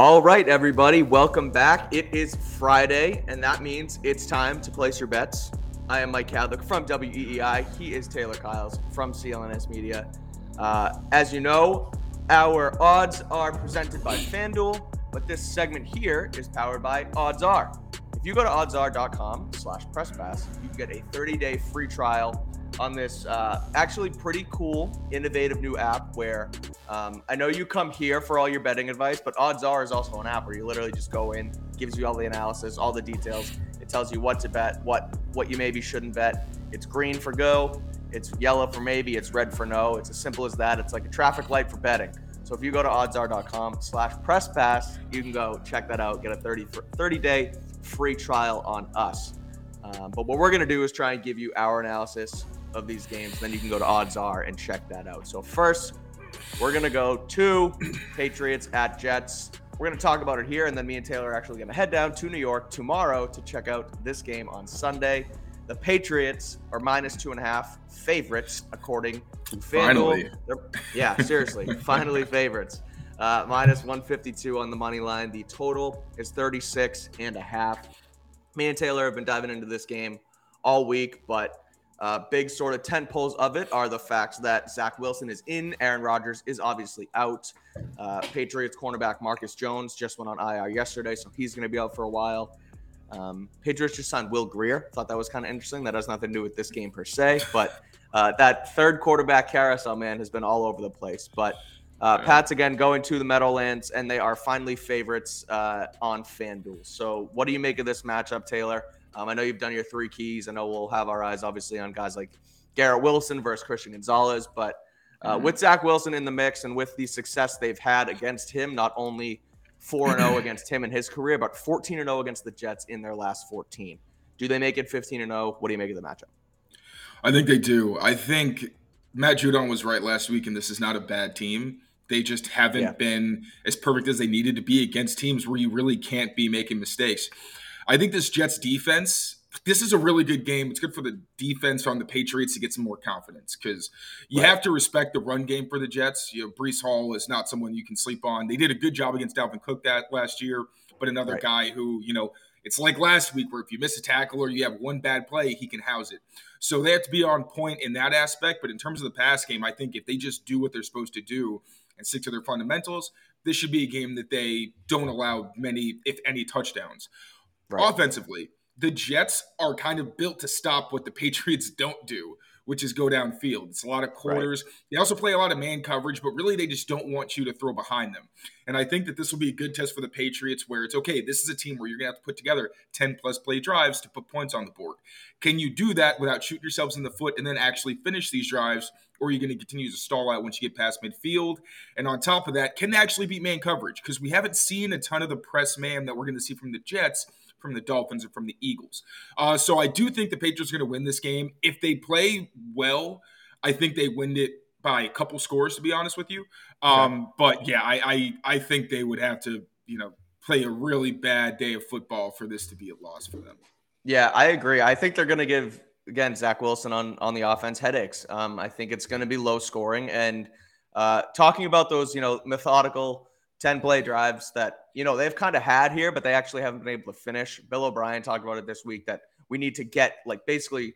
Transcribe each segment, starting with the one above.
All right, everybody, welcome back. It is Friday, and that means it's time to place your bets. I am Mike Kadlick from WEEI. He is Taylor Kyles from CLNS Media. Uh, as you know, our odds are presented by FanDuel, but this segment here is powered by OddsR. If you go to oddsr.com slash presspass, you can get a 30-day free trial on this uh, actually pretty cool, innovative new app where um, I know you come here for all your betting advice, but OddsR is also an app where you literally just go in, gives you all the analysis, all the details. It tells you what to bet, what what you maybe shouldn't bet. It's green for go, it's yellow for maybe, it's red for no. It's as simple as that. It's like a traffic light for betting. So if you go to oddsr.com slash press pass, you can go check that out, get a 30, 30 day free trial on us. Um, but what we're going to do is try and give you our analysis of these games. Then you can go to OddsR and check that out. So first, we're gonna go to Patriots at Jets. We're gonna talk about it here, and then me and Taylor are actually gonna head down to New York tomorrow to check out this game on Sunday. The Patriots are minus two and a half favorites according to FanDuel. Yeah, seriously, finally favorites. Uh, minus 152 on the money line. The total is 36 and a half. Me and Taylor have been diving into this game all week, but uh, big sort of tent poles of it are the facts that Zach Wilson is in, Aaron Rodgers is obviously out. Uh, Patriots cornerback Marcus Jones just went on IR yesterday, so he's going to be out for a while. Um, Patriots just signed Will Grier. Thought that was kind of interesting. That has nothing to do with this game per se, but uh, that third quarterback carousel man has been all over the place. But uh, Pats again going to the Meadowlands, and they are finally favorites uh, on FanDuel. So, what do you make of this matchup, Taylor? Um, I know you've done your three keys. I know we'll have our eyes obviously on guys like Garrett Wilson versus Christian Gonzalez, but uh, mm-hmm. with Zach Wilson in the mix and with the success they've had against him, not only 4 and 0 against him in his career, but 14 and 0 against the Jets in their last 14. Do they make it 15 and 0? What do you make of the matchup? I think they do. I think Matt Judon was right last week, and this is not a bad team. They just haven't yeah. been as perfect as they needed to be against teams where you really can't be making mistakes. I think this Jets defense, this is a really good game. It's good for the defense on the Patriots to get some more confidence because you right. have to respect the run game for the Jets. You know, Breece Hall is not someone you can sleep on. They did a good job against Dalvin Cook that last year, but another right. guy who, you know, it's like last week where if you miss a tackle or you have one bad play, he can house it. So they have to be on point in that aspect. But in terms of the pass game, I think if they just do what they're supposed to do and stick to their fundamentals, this should be a game that they don't allow many, if any, touchdowns. Right. Offensively, the Jets are kind of built to stop what the Patriots don't do, which is go downfield. It's a lot of quarters. Right. They also play a lot of man coverage, but really they just don't want you to throw behind them. And I think that this will be a good test for the Patriots where it's okay, this is a team where you're going to have to put together 10 plus play drives to put points on the board. Can you do that without shooting yourselves in the foot and then actually finish these drives? Or are you going to continue to stall out once you get past midfield? And on top of that, can they actually beat man coverage? Because we haven't seen a ton of the press man that we're going to see from the Jets from the Dolphins or from the Eagles. Uh, so I do think the Patriots are going to win this game. If they play well, I think they win it by a couple scores, to be honest with you. Um, But yeah, I, I I think they would have to, you know, play a really bad day of football for this to be a loss for them. Yeah, I agree. I think they're going to give again Zach Wilson on on the offense headaches. Um, I think it's going to be low scoring and uh, talking about those, you know, methodical 10 play drives that, you know, they've kind of had here, but they actually haven't been able to finish. Bill O'Brien talked about it this week that we need to get, like, basically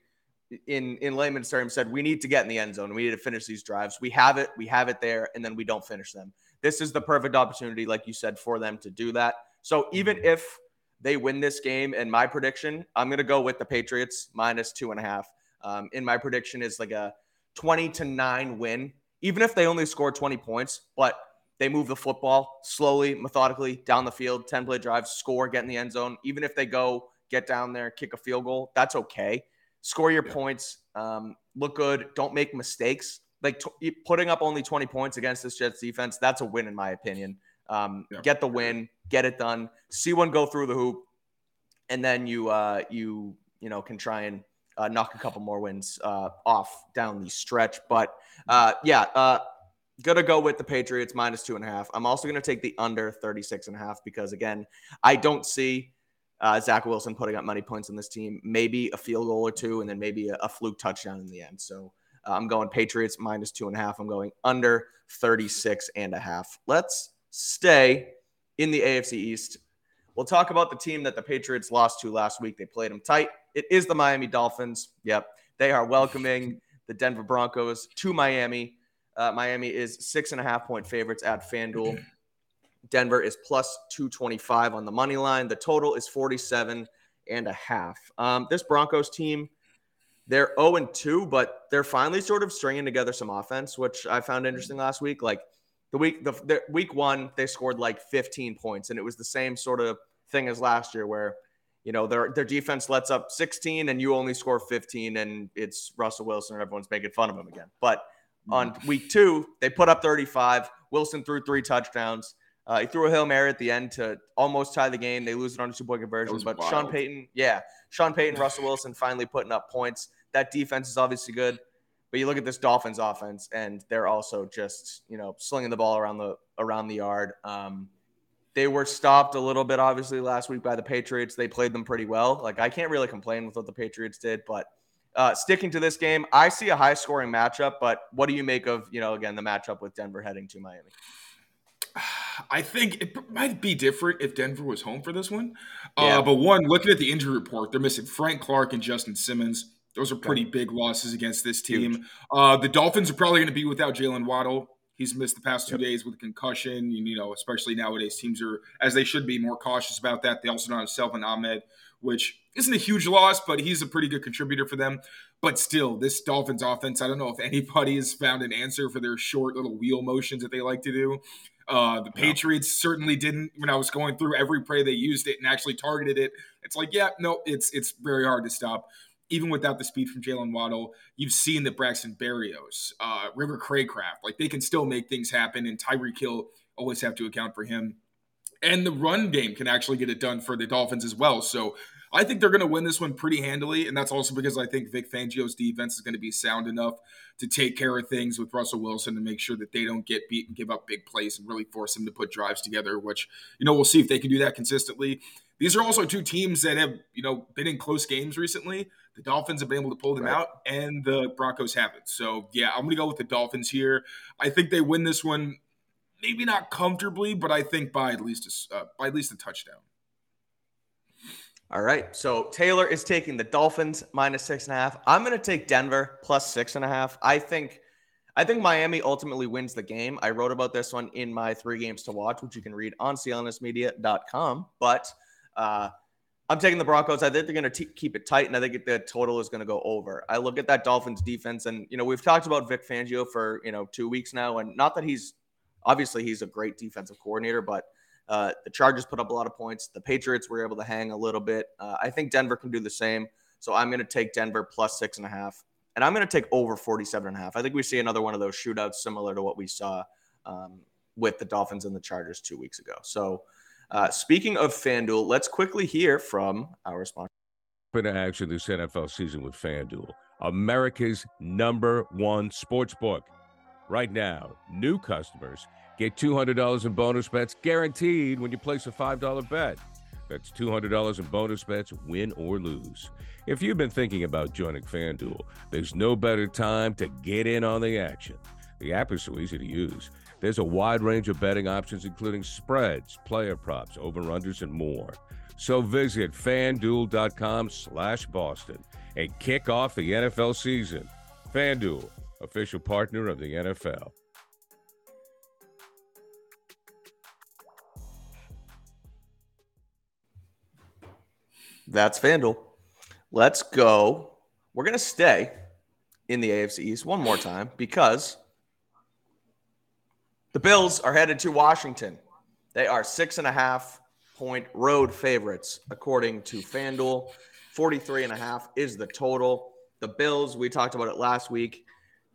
in, in layman's terms, said we need to get in the end zone. We need to finish these drives. We have it, we have it there, and then we don't finish them. This is the perfect opportunity, like you said, for them to do that. So even if they win this game, and my prediction, I'm going to go with the Patriots minus two and a half. Um, in my prediction is like a 20 to nine win, even if they only score 20 points, but they move the football slowly, methodically down the field, 10 play drives, score, get in the end zone. Even if they go get down there, kick a field goal, that's okay. Score your yeah. points, um, look good, don't make mistakes. Like t- putting up only 20 points against this Jets defense, that's a win in my opinion. Um, yeah. Get the win, get it done, see one go through the hoop, and then you uh, you you know can try and uh, knock a couple more wins uh, off down the stretch. But uh, yeah, uh, Gonna go with the Patriots minus two and a half. I'm also gonna take the under 36 and a half because again, I don't see uh, Zach Wilson putting up many points in this team. Maybe a field goal or two, and then maybe a, a fluke touchdown in the end. So uh, I'm going Patriots minus two and a half. I'm going under 36 and a half. Let's stay in the AFC East. We'll talk about the team that the Patriots lost to last week. They played them tight. It is the Miami Dolphins. Yep. They are welcoming the Denver Broncos to Miami. Uh, Miami is six and a half point favorites at FanDuel. Denver is plus 225 on the money line. The total is 47 and a half. Um, this Broncos team, they're 0 and 2, but they're finally sort of stringing together some offense, which I found interesting last week. Like the week, the, the week one, they scored like 15 points, and it was the same sort of thing as last year, where you know their their defense lets up 16 and you only score 15, and it's Russell Wilson and everyone's making fun of him again. But on week two, they put up 35. Wilson threw three touchdowns. Uh, he threw a hail mary at the end to almost tie the game. They lose it on a two point conversion. But wild. Sean Payton, yeah, Sean Payton, Russell Wilson finally putting up points. That defense is obviously good. But you look at this Dolphins offense, and they're also just you know slinging the ball around the around the yard. Um, they were stopped a little bit, obviously, last week by the Patriots. They played them pretty well. Like I can't really complain with what the Patriots did, but uh, sticking to this game, I see a high scoring matchup. But what do you make of you know again the matchup with Denver heading to Miami? I think it might be different if Denver was home for this one. Uh, yeah. Uh, but one, looking at the injury report, they're missing Frank Clark and Justin Simmons. Those are pretty big losses against this team. Uh, the Dolphins are probably going to be without Jaylen Waddle. He's missed the past two yep. days with concussion. You know, especially nowadays, teams are as they should be more cautious about that. They also don't have Salvon Ahmed, which isn't a huge loss, but he's a pretty good contributor for them. But still, this Dolphins offense, I don't know if anybody has found an answer for their short little wheel motions that they like to do. Uh, the Patriots certainly didn't. When I was going through every play, they used it and actually targeted it. It's like, yeah, no, it's it's very hard to stop. Even without the speed from Jaylen Waddle, you've seen that Braxton Berrios, uh, River Cracraft, like they can still make things happen. And Tyreek Hill always have to account for him. And the run game can actually get it done for the Dolphins as well. So I think they're going to win this one pretty handily, and that's also because I think Vic Fangio's defense is going to be sound enough to take care of things with Russell Wilson and make sure that they don't get beat and give up big plays and really force him to put drives together. Which you know we'll see if they can do that consistently. These are also two teams that have you know been in close games recently. The Dolphins have been able to pull them right. out, and the Broncos haven't. So yeah, I'm going to go with the Dolphins here. I think they win this one, maybe not comfortably, but I think by at least a, uh, by at least a touchdown. All right. So Taylor is taking the Dolphins minus six and a half. I'm going to take Denver plus six and a half. I think, I think Miami ultimately wins the game. I wrote about this one in my three games to watch, which you can read on clnsmedia.com. But uh, I'm taking the Broncos. I think they're going to keep it tight, and I think the total is going to go over. I look at that Dolphins defense, and you know we've talked about Vic Fangio for you know two weeks now, and not that he's obviously he's a great defensive coordinator, but uh, the Chargers put up a lot of points. The Patriots were able to hang a little bit. Uh, I think Denver can do the same. So I'm going to take Denver plus six and a half. And I'm going to take over 47 and a half. I think we see another one of those shootouts similar to what we saw um, with the Dolphins and the Chargers two weeks ago. So uh, speaking of FanDuel, let's quickly hear from our sponsor. Been to action this NFL season with FanDuel, America's number one sports book. Right now, new customers – Get $200 in bonus bets guaranteed when you place a $5 bet. That's $200 in bonus bets, win or lose. If you've been thinking about joining FanDuel, there's no better time to get in on the action. The app is so easy to use. There's a wide range of betting options, including spreads, player props, over-unders, and more. So visit fanduel.com slash Boston and kick off the NFL season. FanDuel, official partner of the NFL. That's FanDuel. Let's go. We're going to stay in the AFC East one more time because the Bills are headed to Washington. They are six and a half point road favorites, according to FanDuel. 43 and a half is the total. The Bills, we talked about it last week.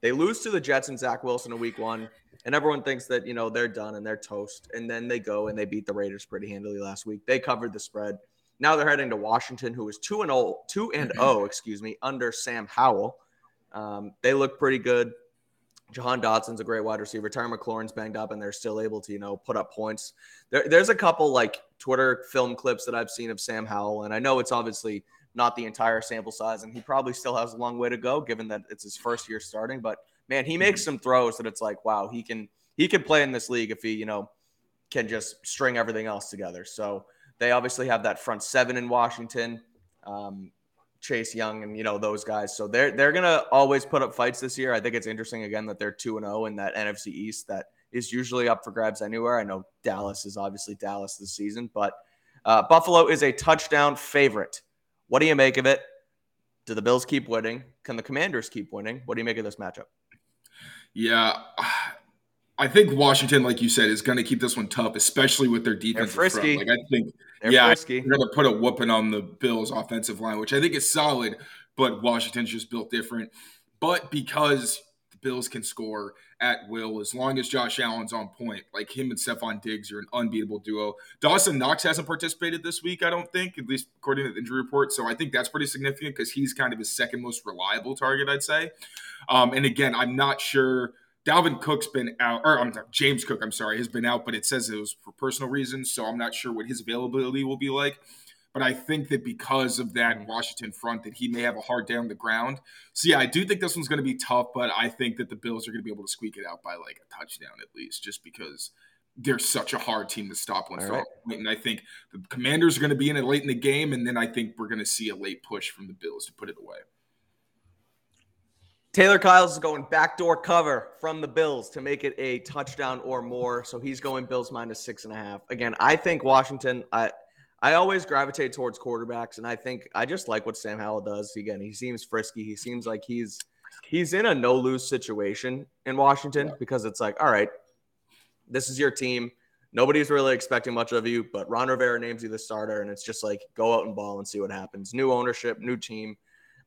They lose to the Jets and Zach Wilson in week one, and everyone thinks that, you know, they're done and they're toast. And then they go and they beat the Raiders pretty handily last week. They covered the spread. Now they're heading to Washington, who is two and oh, two and oh, excuse me, under Sam Howell. Um, they look pretty good. Jahan Dotson's a great wide receiver. Terry McLaurin's banged up, and they're still able to, you know, put up points. There, there's a couple like Twitter film clips that I've seen of Sam Howell, and I know it's obviously not the entire sample size, and he probably still has a long way to go, given that it's his first year starting. But man, he makes some throws that it's like, wow, he can he can play in this league if he, you know, can just string everything else together. So they obviously have that front seven in Washington, um, Chase Young, and you know those guys. So they're they're gonna always put up fights this year. I think it's interesting again that they're two and zero oh in that NFC East that is usually up for grabs anywhere. I know Dallas is obviously Dallas this season, but uh, Buffalo is a touchdown favorite. What do you make of it? Do the Bills keep winning? Can the Commanders keep winning? What do you make of this matchup? Yeah, I think Washington, like you said, is going to keep this one tough, especially with their defense. frisky. Like I think, They're yeah, frisky. they're going to put a whooping on the Bills' offensive line, which I think is solid. But Washington's just built different. But because the Bills can score at will as long as Josh Allen's on point. Like him and Stefon Diggs are an unbeatable duo. Dawson Knox hasn't participated this week, I don't think, at least according to the injury report. So I think that's pretty significant because he's kind of his second most reliable target, I'd say. Um, and again, I'm not sure. Dalvin Cook's been out, or I'm James Cook, I'm sorry, has been out, but it says it was for personal reasons. So I'm not sure what his availability will be like. But I think that because of that mm-hmm. Washington front, that he may have a hard day on the ground. So yeah, I do think this one's going to be tough, but I think that the Bills are going to be able to squeak it out by like a touchdown at least, just because they're such a hard team to stop once right. And I think the Commanders are going to be in it late in the game, and then I think we're going to see a late push from the Bills to put it away. Taylor Kyles is going backdoor cover from the Bills to make it a touchdown or more. So he's going Bills minus six and a half. Again, I think Washington. I I always gravitate towards quarterbacks, and I think I just like what Sam Howell does. Again, he seems frisky. He seems like he's he's in a no lose situation in Washington because it's like, all right, this is your team. Nobody's really expecting much of you, but Ron Rivera names you the starter, and it's just like go out and ball and see what happens. New ownership, new team.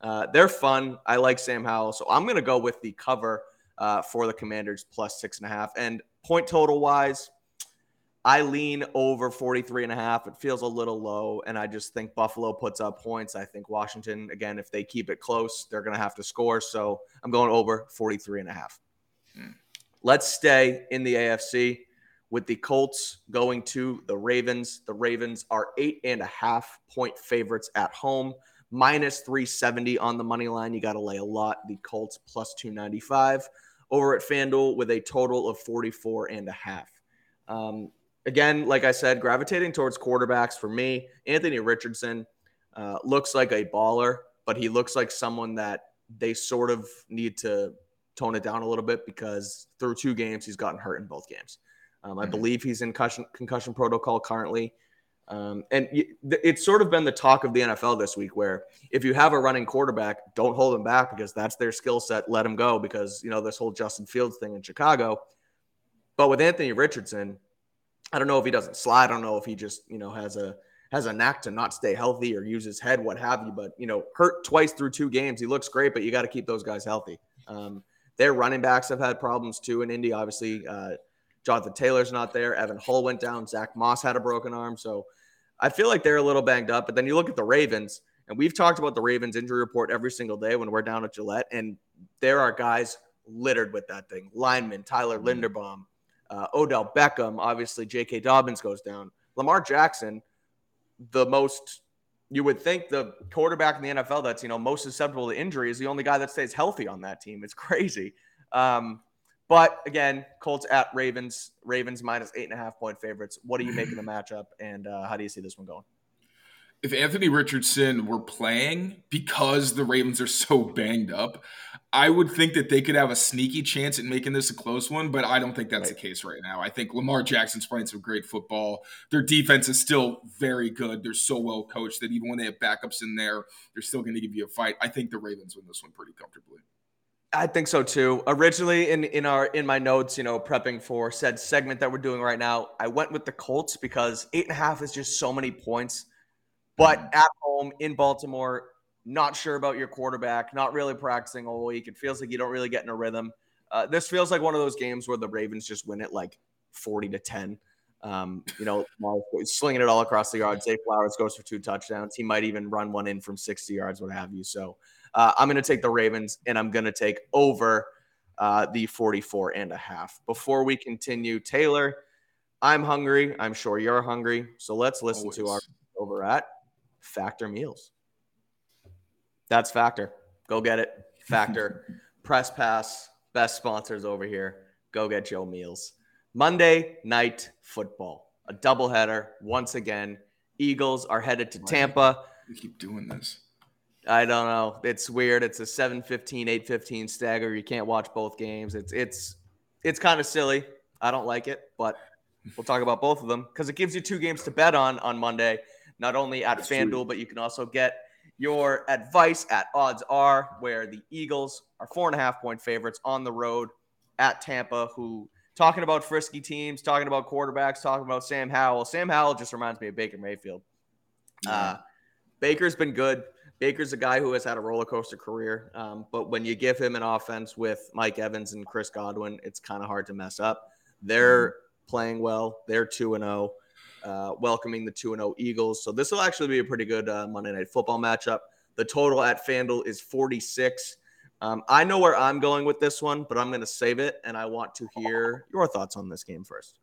Uh, they're fun. I like Sam Howell, so I'm going to go with the cover uh, for the Commanders plus six and a half. And point total wise, I lean over 43 and a half. It feels a little low. And I just think Buffalo puts up points. I think Washington, again, if they keep it close, they're going to have to score. So I'm going over 43 and a half. Hmm. Let's stay in the AFC with the Colts going to the Ravens. The Ravens are eight and a half point favorites at home, minus 370 on the money line. You got to lay a lot. The Colts plus 295 over at FanDuel with a total of 44 and a half. Um, again, like I said, gravitating towards quarterbacks for me. Anthony Richardson uh, looks like a baller, but he looks like someone that they sort of need to tone it down a little bit because through two games, he's gotten hurt in both games. Um, I mm-hmm. believe he's in concussion, concussion protocol currently. Um, and it's sort of been the talk of the NFL this week where if you have a running quarterback, don't hold him back because that's their skill set. Let him go because, you know, this whole Justin Fields thing in Chicago. But with Anthony Richardson, I don't know if he doesn't slide. I don't know if he just, you know, has a has a knack to not stay healthy or use his head, what have you. But you know, hurt twice through two games. He looks great, but you got to keep those guys healthy. Um, their running backs have had problems too in Indy. Obviously, uh, Jonathan Taylor's not there. Evan Hull went down. Zach Moss had a broken arm. So I feel like they're a little banged up. But then you look at the Ravens, and we've talked about the Ravens injury report every single day when we're down at Gillette, and there are guys littered with that thing. Lineman Tyler mm-hmm. Linderbaum, uh, Odell Beckham, obviously J.K. Dobbins goes down. Lamar Jackson, the most you would think the quarterback in the NFL that's you know most susceptible to injury is the only guy that stays healthy on that team. It's crazy. Um, but again, Colts at Ravens, Ravens minus eight and a half point favorites. What do you make of the matchup, and uh, how do you see this one going? If Anthony Richardson were playing because the Ravens are so banged up, I would think that they could have a sneaky chance at making this a close one, but I don't think that's right. the case right now. I think Lamar Jackson's playing some great football. Their defense is still very good. They're so well coached that even when they have backups in there, they're still going to give you a fight. I think the Ravens win this one pretty comfortably. I think so too. Originally in in our in my notes, you know, prepping for said segment that we're doing right now, I went with the Colts because eight and a half is just so many points. But mm-hmm. at home in Baltimore, not sure about your quarterback, not really practicing all week. It feels like you don't really get in a rhythm. Uh, this feels like one of those games where the Ravens just win it like 40 to 10. Um, you know, slinging it all across the yard. Zay Flowers goes for two touchdowns. He might even run one in from 60 yards, what have you. So uh, I'm going to take the Ravens and I'm going to take over uh, the 44 and a half. Before we continue, Taylor, I'm hungry. I'm sure you're hungry. So let's listen Always. to our over at Factor Meals. That's Factor. Go get it. Factor. Press Pass. Best sponsors over here. Go get your Meals. Monday night football, a doubleheader once again. Eagles are headed to Tampa. We keep doing this. I don't know. It's weird. It's a 7-15, 8-15 stagger. You can't watch both games. It's it's it's kind of silly. I don't like it, but we'll talk about both of them because it gives you two games to bet on on Monday, not only at That's FanDuel, true. but you can also get your advice at OddsR, where the Eagles are four and a half point favorites on the road at Tampa, who talking about frisky teams, talking about quarterbacks, talking about Sam Howell. Sam Howell just reminds me of Baker Mayfield. Uh, Baker's been good. Baker's a guy who has had a roller coaster career, um, but when you give him an offense with Mike Evans and Chris Godwin, it's kind of hard to mess up. They're mm-hmm. playing well. They're two and zero, oh, uh, welcoming the two and zero oh Eagles. So this will actually be a pretty good uh, Monday Night Football matchup. The total at FanDuel is forty six. Um, I know where I'm going with this one, but I'm going to save it, and I want to hear your thoughts on this game first.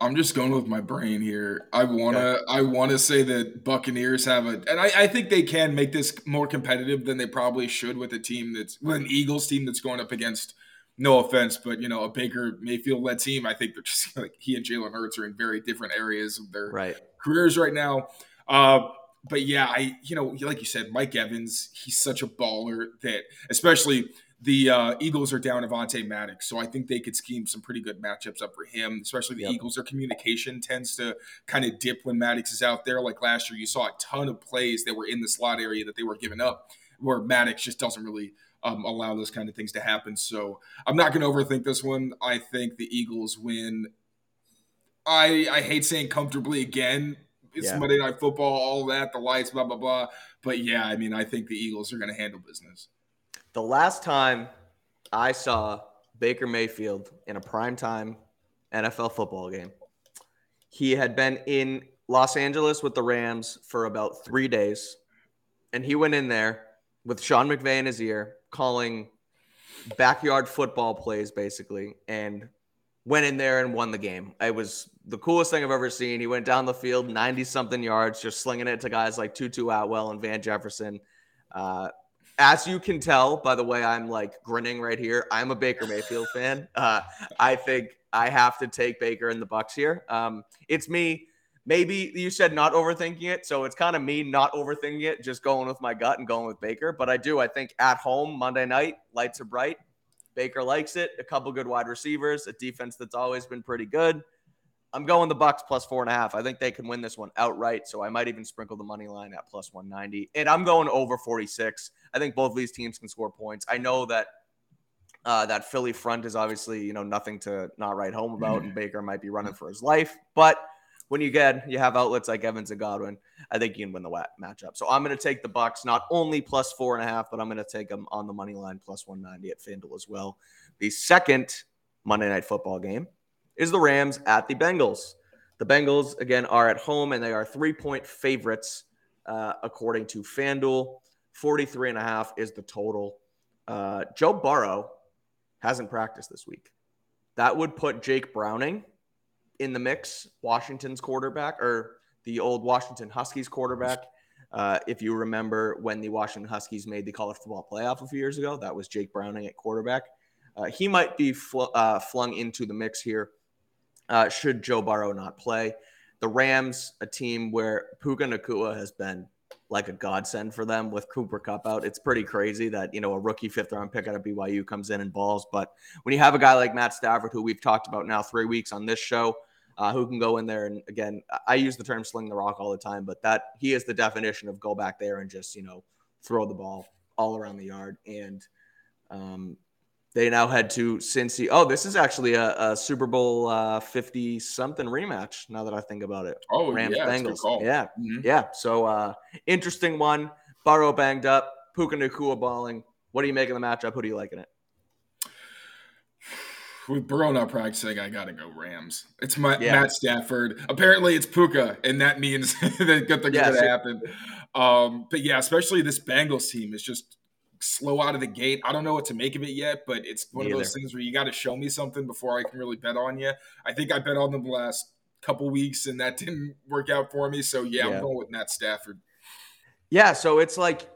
I'm just going with my brain here. I wanna I wanna say that Buccaneers have a and I, I think they can make this more competitive than they probably should with a team that's with an Eagles team that's going up against no offense, but you know, a Baker Mayfield led team. I think they're just like he and Jalen Hurts are in very different areas of their right. careers right now. Uh, but yeah, I you know, like you said, Mike Evans, he's such a baller that especially the uh, Eagles are down Avonte Maddox, so I think they could scheme some pretty good matchups up for him. Especially the yep. Eagles, their communication tends to kind of dip when Maddox is out there. Like last year, you saw a ton of plays that were in the slot area that they were giving up, where Maddox just doesn't really um, allow those kind of things to happen. So I'm not going to overthink this one. I think the Eagles win. I I hate saying comfortably again. It's yeah. Monday Night Football, all that, the lights, blah blah blah. But yeah, I mean, I think the Eagles are going to handle business. The last time I saw Baker Mayfield in a primetime NFL football game, he had been in Los Angeles with the Rams for about three days. And he went in there with Sean McVay in his ear, calling backyard football plays, basically, and went in there and won the game. It was the coolest thing I've ever seen. He went down the field 90 something yards, just slinging it to guys like Tutu Atwell and Van Jefferson. Uh, as you can tell by the way I'm like grinning right here, I'm a Baker Mayfield fan. Uh, I think I have to take Baker in the Bucks here. Um, it's me. Maybe you said not overthinking it, so it's kind of me not overthinking it, just going with my gut and going with Baker. But I do. I think at home Monday night, lights are bright. Baker likes it. A couple good wide receivers, a defense that's always been pretty good. I'm going the Bucks plus four and a half. I think they can win this one outright. So I might even sprinkle the money line at plus 190. And I'm going over 46. I think both of these teams can score points. I know that uh, that Philly front is obviously you know nothing to not write home about, and Baker might be running for his life. But when you get you have outlets like Evans and Godwin, I think you can win the matchup. So I'm going to take the Bucks not only plus four and a half, but I'm going to take them on the money line plus 190 at FanDuel as well. The second Monday Night Football game is the Rams at the Bengals. The Bengals, again, are at home and they are three point favorites uh, according to FanDuel. 43 and a half is the total. Uh, Joe Burrow hasn't practiced this week. That would put Jake Browning in the mix, Washington's quarterback, or the old Washington Huskies quarterback. Uh, if you remember when the Washington Huskies made the college football playoff a few years ago, that was Jake Browning at quarterback. Uh, he might be fl- uh, flung into the mix here uh, should Joe Burrow not play. The Rams, a team where Puka Nacua has been like a godsend for them with Cooper Kupp out. It's pretty crazy that, you know, a rookie fifth round pick out of BYU comes in and balls. But when you have a guy like Matt Stafford, who we've talked about now three weeks on this show, uh, who can go in there and again, I use the term sling the rock all the time, but that he is the definition of go back there and just, you know, throw the ball all around the yard. And um, they now head to Cincy. Oh, this is actually a, a Super Bowl 50 uh, something rematch. Now that I think about it. Oh, Rams yeah, Bengals. Yeah, mm-hmm. yeah. So uh, interesting one. Burrow banged up. Puka Nacua balling. What do you make of the matchup? Who do you like in it? With Burrow not practicing, I gotta go Rams. It's my, yeah. Matt Stafford. Apparently, it's Puka, and that means that good things yeah, gonna so- happen. Um, but yeah, especially this Bengals team is just slow out of the gate. I don't know what to make of it yet, but it's one of those things where you got to show me something before I can really bet on you. I think I bet on them the last couple weeks, and that didn't work out for me. So yeah, yeah. I'm going with Matt Stafford. Yeah, so it's like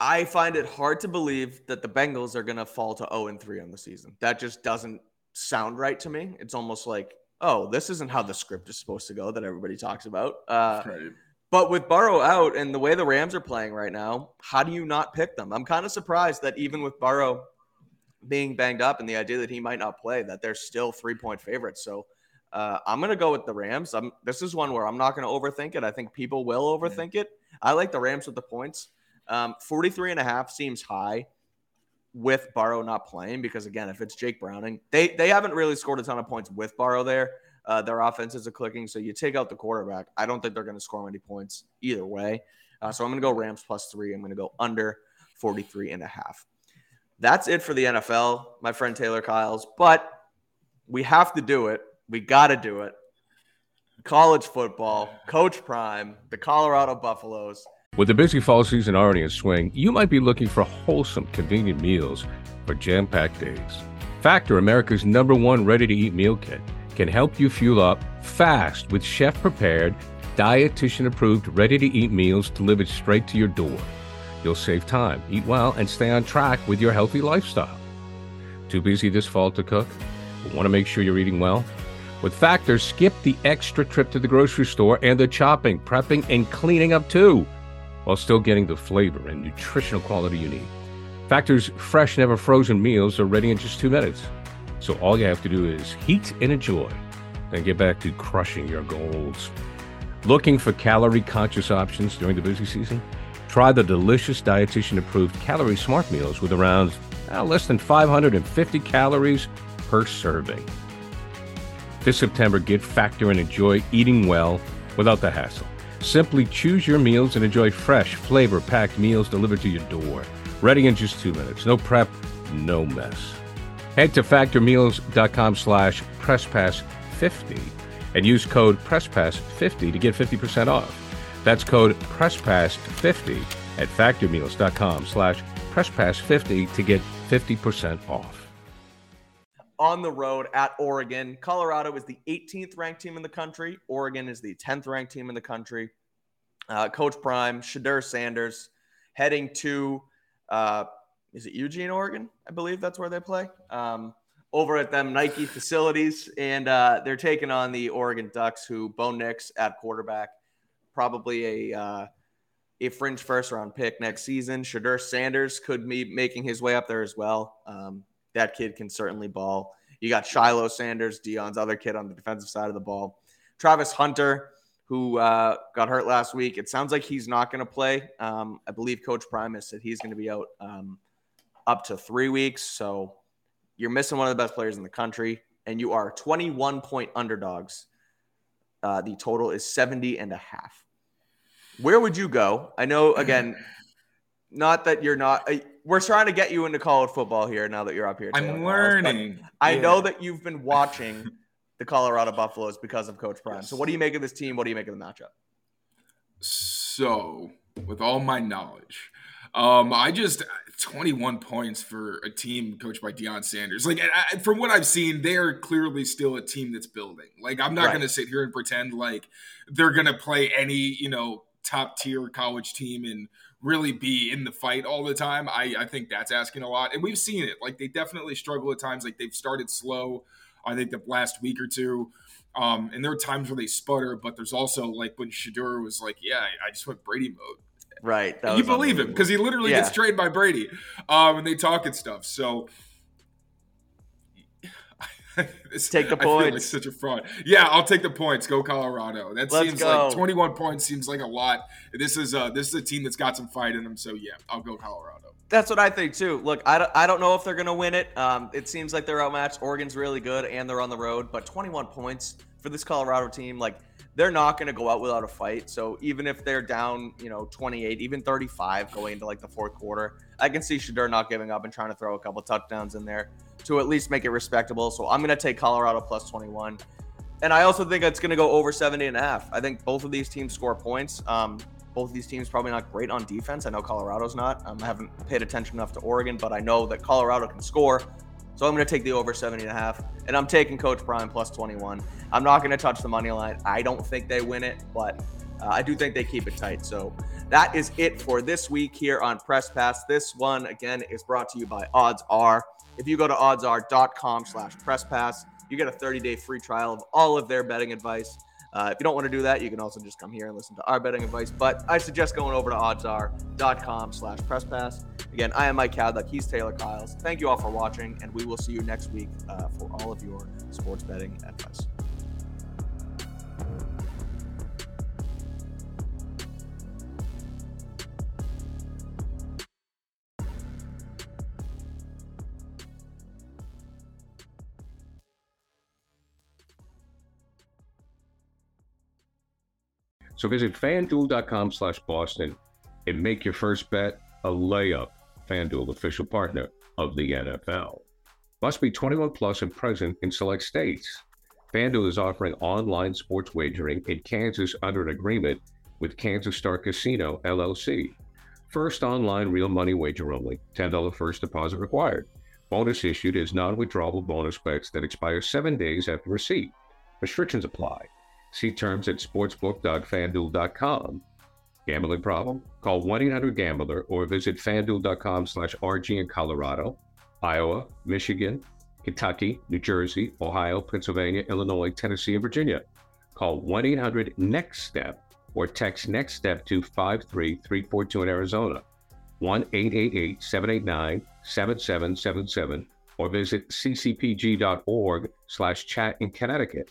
I find it hard to believe that the Bengals are going to fall to 0 and 3 on the season. That just doesn't sound right to me. It's almost like, oh, this isn't how the script is supposed to go that everybody talks about. Uh, right. But with Burrow out and the way the Rams are playing right now, how do you not pick them? I'm kind of surprised that even with Burrow being banged up and the idea that he might not play, that they're still three point favorites. So uh, I'm going to go with the Rams. I'm, this is one where I'm not going to overthink it. I think people will overthink it. I like the Rams with the points. Um, 43 and a half seems high with Burrow not playing because again, if it's Jake Browning, they they haven't really scored a ton of points with Burrow there. Uh, their offenses are clicking, so you take out the quarterback. I don't think they're going to score many points either way. Uh, so I'm going to go Rams plus three. I'm going to go under 43 and a half. That's it for the NFL, my friend Taylor Kyles. But we have to do it. We got to do it. College football, Coach Prime, the Colorado Buffaloes. With the busy fall season already in swing, you might be looking for wholesome, convenient meals for jam packed days. Factor, America's number one ready to eat meal kit, can help you fuel up fast with chef prepared, dietitian approved, ready to eat meals delivered straight to your door. You'll save time, eat well, and stay on track with your healthy lifestyle. Too busy this fall to cook? Want to make sure you're eating well? With Factor, skip the extra trip to the grocery store and the chopping, prepping, and cleaning up too while still getting the flavor and nutritional quality you need. Factor's fresh, never frozen meals are ready in just two minutes. So all you have to do is heat and enjoy, then get back to crushing your goals. Looking for calorie conscious options during the busy season? Try the delicious dietitian approved calorie smart meals with around uh, less than 550 calories per serving. This September, get Factor and enjoy eating well without the hassle. Simply choose your meals and enjoy fresh, flavor packed meals delivered to your door. Ready in just two minutes. No prep, no mess. Head to factormeals.com slash presspass50 and use code presspass50 to get 50% off. That's code presspass50 at factormeals.com slash presspass50 to get 50% off on the road at Oregon. Colorado is the 18th ranked team in the country. Oregon is the 10th ranked team in the country. Uh, Coach Prime, Shedeur Sanders, heading to, uh, is it Eugene, Oregon? I believe that's where they play. Um, over at them Nike facilities, and uh, they're taking on the Oregon Ducks, who Bo Nix at quarterback, probably a uh, a fringe first round pick next season. Shedeur Sanders could be making his way up there as well. Um, that kid can certainly ball. You got Shilo Sanders, Deion's other kid on the defensive side of the ball. Travis Hunter, who uh, got hurt last week. It sounds like he's not going to play. Um, I believe Coach Primus said he's going to be out um, up to three weeks. So you're missing one of the best players in the country, and you are 21 point underdogs. Uh, the total is 70 and a half. Where would you go? I know, again, not that you're not. Uh, we're trying to get you into college football here now that you're up here. I'm learning. I know that you've been watching the Colorado Buffaloes because of Coach Prime. Yes. So, what do you make of this team? What do you make of the matchup? So, with all my knowledge, um, I just 21 points for a team coached by Deion Sanders. Like, I, from what I've seen, they are clearly still a team that's building. Like, I'm not right. going to sit here and pretend like they're going to play any, you know, top tier college team and really be in the fight all the time. I, I think that's asking a lot. And we've seen it. Like they definitely struggle at times. Like they've started slow, I think the last week or two. Um, and there are times where they sputter, but there's also like when Shedeur was like, Yeah, I just went Brady mode. Right. you believe him because he literally yeah. gets trained by Brady. Um, and they talk and stuff. So this, take the points. like such a fraud. Yeah, I'll take the points. Go Colorado. That Let's seems go. like 21 points seems like a lot. This is a this is a team that's got some fight in them. So yeah, I'll go Colorado. That's what I think too. Look, I don't, I don't know if they're to win it. Um, it seems like they're outmatched. Oregon's really good and they're on the road, but 21 points for this Colorado team, like they're not going to go out without a fight. So even if they're down, you know, 28, even 35 going into like the fourth quarter, I can see Shedeur not giving up and trying to throw a couple touchdowns in there to at least make it respectable. So I'm going to take Colorado plus 21. And I also think it's going to go over 70 and a half. I think both of these teams score points. Um, both of these teams probably not great on defense. I know Colorado's not. Um, I haven't paid attention enough to Oregon, but I know that Colorado can score. So I'm going to take the over 70 and a half. And I'm taking Coach Prime plus 21. I'm not going to touch the money line. I don't think they win it, but uh, I do think they keep it tight. So that is it for this week here on Press Pass. This one, again, is brought to you by OddsR. If you go to oddsr.com slash press pass, you get a 30 day free trial of all of their betting advice. Uh, if you don't want to do that, you can also just come here and listen to our betting advice. But I suggest going over to oddsr.com slash press pass. Again, I am Mike Kadlick. He's Taylor Kyles. Thank you all for watching, and we will see you next week uh, for all of your sports betting advice. So visit fanduel.com slash Boston and make your first bet a layup. FanDuel, official partner of the NFL. Must be 21 plus and present in select states. FanDuel is offering online sports wagering in Kansas under an agreement with Kansas Star Casino, LLC. First online real money wager only, $10 first deposit required. Bonus issued is non withdrawable bonus bets that expire seven days after receipt. Restrictions apply. See terms at sportsbook.fanduel.com. Gambling problem? Call 1-800-GAMBLER or visit fanduel.com slash RG in Colorado, Iowa, Michigan, Kentucky, New Jersey, Ohio, Pennsylvania, Illinois, Tennessee, and Virginia. Call 1-800-NEXT-STEP or text NEXT STEP to 53342 in Arizona, 1-888-789-7777 or visit ccpg.org slash chat in Connecticut.